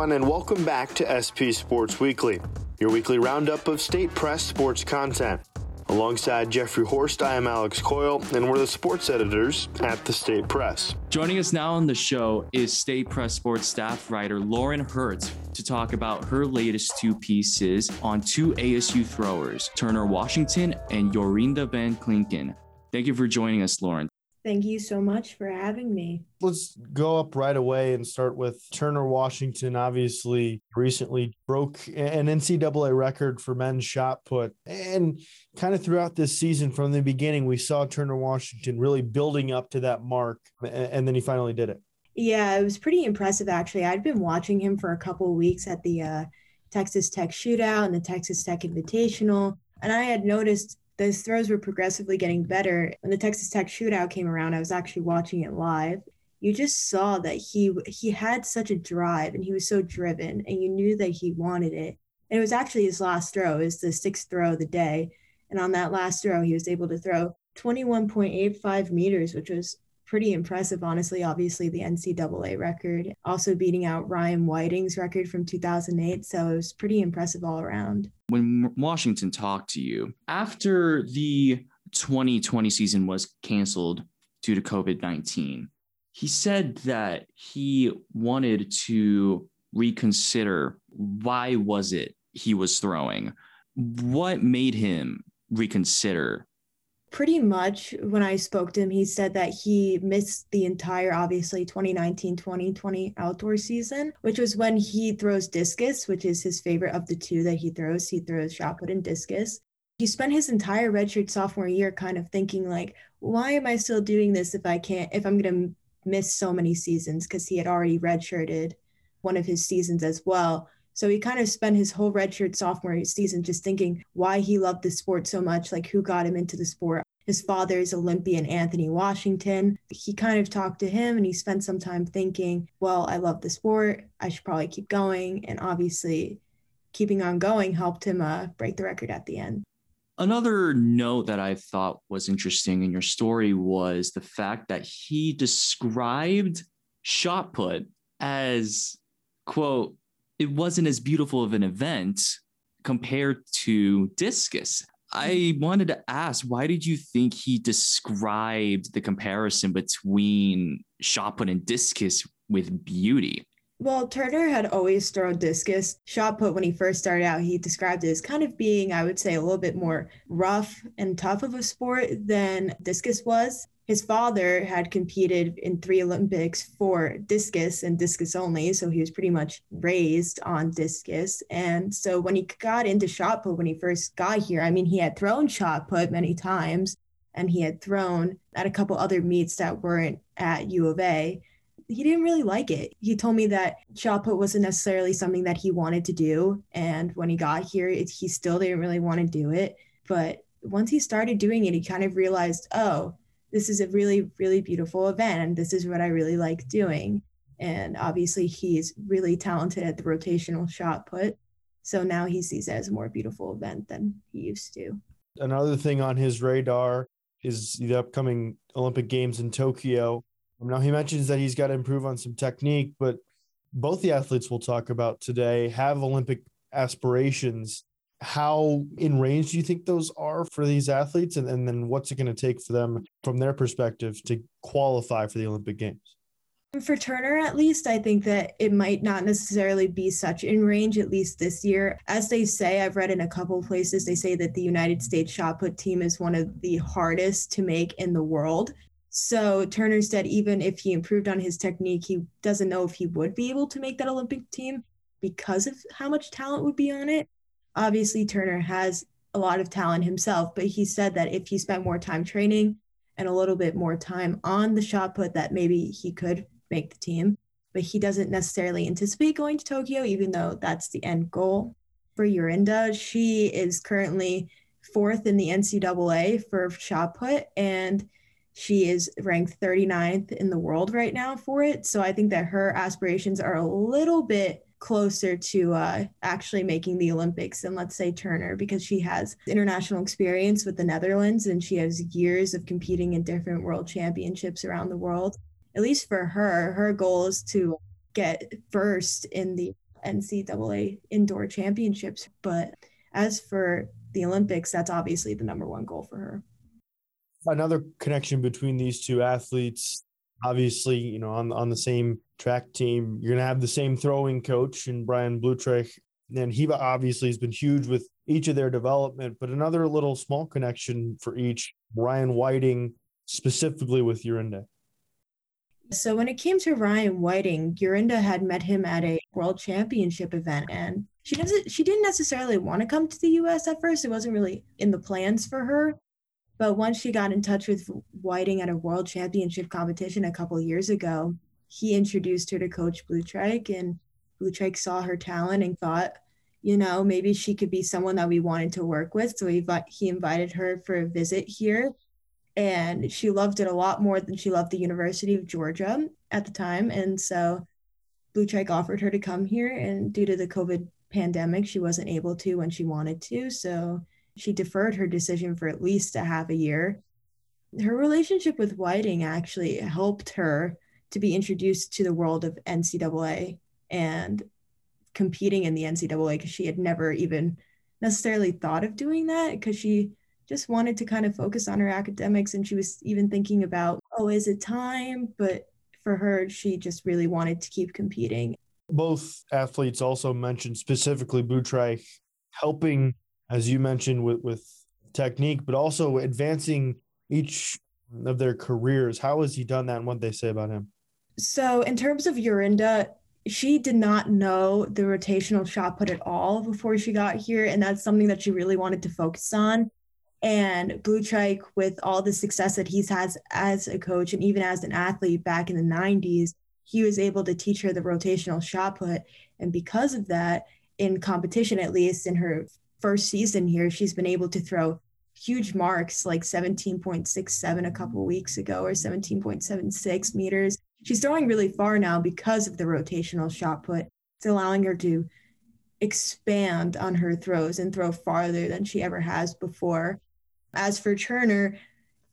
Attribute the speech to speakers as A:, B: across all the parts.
A: everyone, and welcome back to SP Sports Weekly, your weekly roundup of state press sports content. Alongside Jeffrey Horst, I am Alex Coyle, and we're the sports editors at the State Press.
B: Joining us now on the show is State Press sports staff writer Lauren Hertz to talk about her latest two pieces on two ASU throwers, Turner Washington and Jorinde Van Klinken. Thank you for joining us, Lauren.
C: Thank you so much for having me.
A: Let's go up right away and start with Turner Washington. Obviously, recently broke an NCAA record for men's shot put. And kind of throughout this season, from the beginning, we saw Turner Washington really building up to that mark. And then he finally did it.
C: Yeah, it was pretty impressive, actually. I'd been watching him for a couple of weeks at the uh, Texas Tech shootout and the Texas Tech Invitational. And I had noticed those throws were progressively getting better. When the Texas Tech shootout came around, I was actually watching it live. You just saw that he he had such a drive and he was so driven, and you knew that he wanted it. And it was actually his last throw, is the sixth throw of the day. And on that last throw, he was able to throw 21.85 meters, which was pretty impressive, honestly. Obviously, the NCAA record, also beating out Ryan Whiting's record from 2008. So it was pretty impressive all around.
B: When Washington talked to you after the 2020 season was canceled due to COVID 19, he said that he wanted to reconsider why was it he was throwing what made him reconsider
C: pretty much when I spoke to him, he said that he missed the entire, obviously, 2019 2020 outdoor season, which was when he throws discus, which is his favorite of the two that he throws. He throws shot put and discus. He spent his entire redshirt sophomore year kind of thinking, like, why am I still doing this if I can't, if I'm going to miss so many seasons? Because he had already redshirted one of his seasons as well. So he kind of spent his whole redshirt sophomore season just thinking why he loved the sport so much, like who got him into the sport. His father is Olympian Anthony Washington. He kind of talked to him and he spent some time thinking, well, I love the sport. I should probably keep going. And obviously, keeping on going helped him uh, break the record at the end.
B: Another note that I thought was interesting in your story was the fact that he described shot put as, quote, it wasn't as beautiful of an event compared to discus. I wanted to ask, why did you think he described the comparison between shot put and discus with beauty?
C: Well, Turner had always thrown discus. Shot put, when he first started out, he described it as kind of being, I would say, a little bit more rough and tough of a sport than discus was his father had competed in three Olympics for discus and discus only. So he was pretty much raised on discus. And so when he got into shot put, when he first got here, I mean, he had thrown shot put many times and he had thrown at a couple other meets that weren't at U of A. He didn't really like it. He told me that shot put wasn't necessarily something that he wanted to do. And when he got here, it, he still didn't really want to do it. But once he started doing it, he kind of realized, oh, this is a really, really beautiful event. And this is what I really like doing. And obviously, he's really talented at the rotational shot put. So now he sees it as a more beautiful event than he used to.
A: Another thing on his radar is the upcoming Olympic Games in Tokyo. Now, he mentions that he's got to improve on some technique, but both the athletes we'll talk about today have Olympic aspirations how in range do you think those are for these athletes and, and then what's it going to take for them from their perspective to qualify for the olympic games
C: for Turner, at least, I think that it might not necessarily be such in range, at least this year. As they say, I've read in a couple places, they say that the United States shot put team is one of the hardest to make in the world. So Turner said even if he improved on his technique, he doesn't know if he would be able to make that Olympic team because of how much talent would be on it obviously Turner has a lot of talent himself, but he said that if he spent more time training and a little bit more time on the shot put, that maybe he could make the team. But he doesn't necessarily anticipate going to Tokyo, even though that's the end goal for Jorinde. She is currently fourth in the NCAA for shot put, and she is ranked 39th in the world right now for it. So I think that her aspirations are a little bit closer to uh, actually making the Olympics than, let's say, Turner, because she has international experience with the Netherlands and she has years of competing in different world championships around the world. At least for her, her goal is to get first in the NCAA indoor championships. But as for the Olympics, that's obviously the number one goal for her.
A: Another connection between these two athletes, obviously, you know, on on the same track team, you're gonna have the same throwing coach and Brian Blutreich. And he obviously has been huge with each of their development, but another little small connection for each, Ryan Whiting, specifically with Jorinde.
C: So when it came to Ryan Whiting, Jorinde had met him at a world championship event and she doesn't she didn't necessarily want to come to the US at first. It wasn't really in the plans for her. But once she got in touch with Whiting at a world championship competition a couple years ago, he introduced her to Coach Blutreich and Blutreich saw her talent and thought, you know, maybe she could be someone that we wanted to work with. So he, he invited her for a visit here. And she loved it a lot more than she loved the University of Georgia at the time. And so Blutreich offered her to come here. And due to the COVID pandemic, she wasn't able to when she wanted to. So she deferred her decision for at least a half a year. Her relationship with Whiting actually helped her to be introduced to the world of NCAA and competing in the NCAA because she had never even necessarily thought of doing that because she just wanted to kind of focus on her academics and she was even thinking about, oh, is it time? But for her, she just really wanted to keep competing.
A: Both athletes also mentioned specifically Blutreich helping, as you mentioned, with, with technique, but also advancing each of their careers. How has he done that and what they say about him?
C: So, in terms of Jorinde, she did not know the rotational shot put at all before she got here. And that's something that she really wanted to focus on. And Blutreich, with all the success that he's had as a coach and even as an athlete back in the 90s, he was able to teach her the rotational shot put. And because of that, in competition, at least in her first season here, she's been able to throw huge marks like 17.67 a couple weeks ago or 17.76 meters she's throwing really far now because of the rotational shot put. It's allowing her to expand on her throws and throw farther than she ever has before. As for Turner,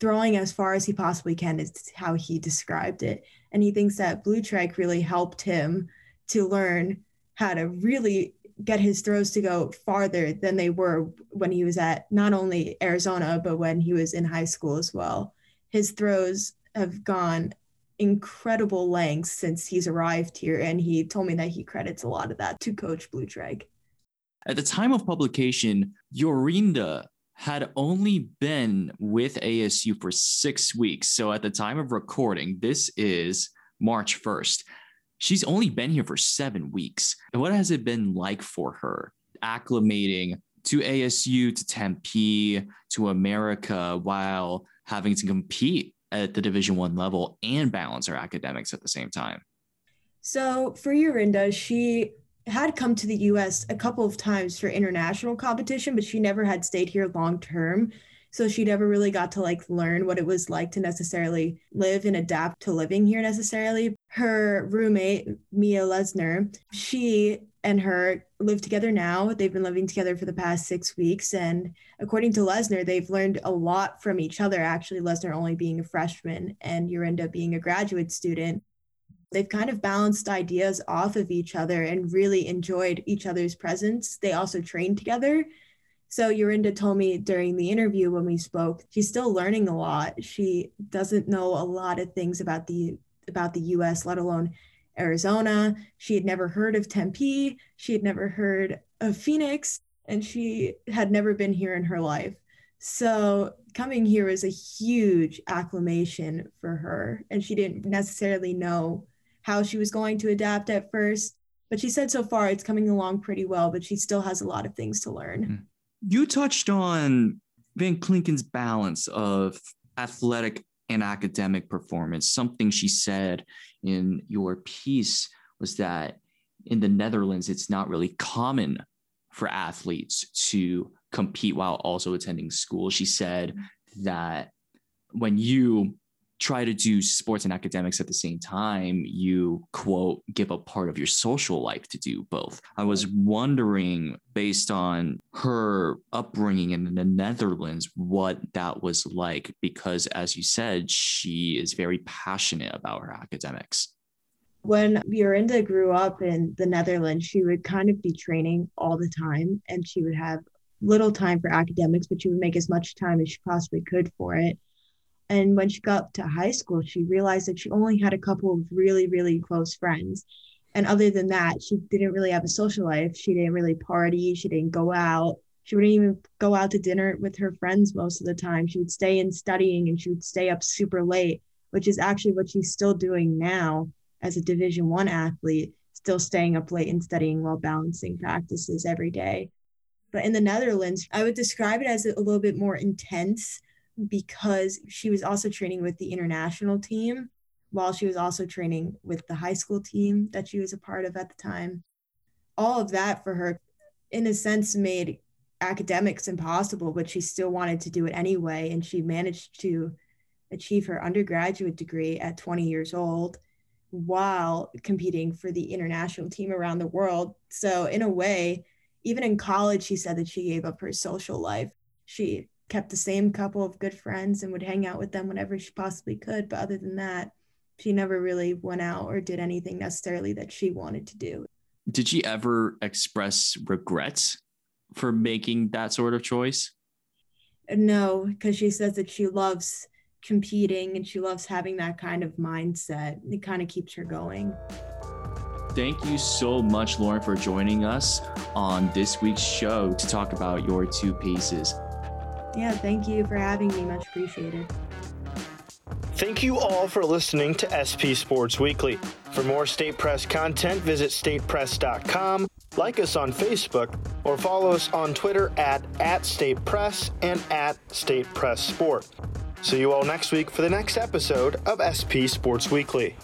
C: throwing as far as he possibly can is how he described it. And he thinks that Blutreich really helped him to learn how to really get his throws to go farther than they were when he was at not only Arizona, but when he was in high school as well. His throws have gone incredible lengths since he's arrived here. And he told me that he credits a lot of that to Coach Blue Blutreich.
B: At the time of publication, Jorinde had only been with ASU for six weeks. So at the time of recording, this is March 1st. She's only been here for seven weeks. And what has it been like for her acclimating to ASU, to Tempe, to America while having to compete at the division one level and balance her academics at the same time
C: so for Jorinde, she had come to the US a couple of times for international competition, but she never had stayed here long term. So she never really got to like learn what it was like to necessarily live and adapt to living here necessarily. Her roommate, Mia Lesner, she and her live together now. They've been living together for the past six weeks. And according to Lesner, they've learned a lot from each other. Actually, Lesner only being a freshman and Jorinde being a graduate student. They've kind of balanced ideas off of each other and really enjoyed each other's presence. They also trained together. So Jorinde told me during the interview when we spoke, she's still learning a lot. She doesn't know a lot of things about the about the US, let alone Arizona. She had never heard of Tempe. She had never heard of Phoenix, and she had never been here in her life. So coming here was a huge acclamation for her, and she didn't necessarily know how she was going to adapt at first. But she said so far it's coming along pretty well, but she still has a lot of things to learn. Hmm.
B: You touched on Van Klinken's balance of athletic and academic performance. Something she said in your piece was that in the Netherlands, it's not really common for athletes to compete while also attending school. She said mm-hmm. that when you try to do sports and academics at the same time, you quote, give up part of your social life to do both. I was wondering, based on her upbringing in the Netherlands, what that was like, because as you said, she is very passionate about her academics.
C: When Jorinde grew up in the Netherlands, she would kind of be training all the time and she would have little time for academics, but she would make as much time as she possibly could for it. And when she got to high school, she realized that she only had a couple of really, really close friends. And other than that, she didn't really have a social life. She didn't really party. She didn't go out. She wouldn't even go out to dinner with her friends most of the time. She would stay in studying and she would stay up super late, which is actually what she's still doing now as a Division One athlete, still staying up late and studying while balancing practices every day. But in the Netherlands, I would describe it as a little bit more intense because she was also training with the international team while she was also training with the high school team that she was a part of at the time. All of that for her, in a sense, made academics impossible, but she still wanted to do it anyway. And she managed to achieve her undergraduate degree at 20 years old while competing for the international team around the world. So, in a way, even in college, she said that she gave up her social life. She kept the same couple of good friends and would hang out with them whenever she possibly could. But other than that, she never really went out or did anything necessarily that she wanted to do.
B: Did she ever express regrets for making that sort of choice?
C: No, because she says that she loves competing and she loves having that kind of mindset. It kind of keeps her going.
B: Thank you so much, Lauren, for joining us on this week's show to talk about your two paces.
C: Yeah, thank you for having me. Much appreciated.
A: Thank you all for listening to SP Sports Weekly. For more State Press content, visit statepress.com, like us on Facebook, or follow us on Twitter at, at State Press and at State Press Sport. See you all next week for the next episode of SP Sports Weekly.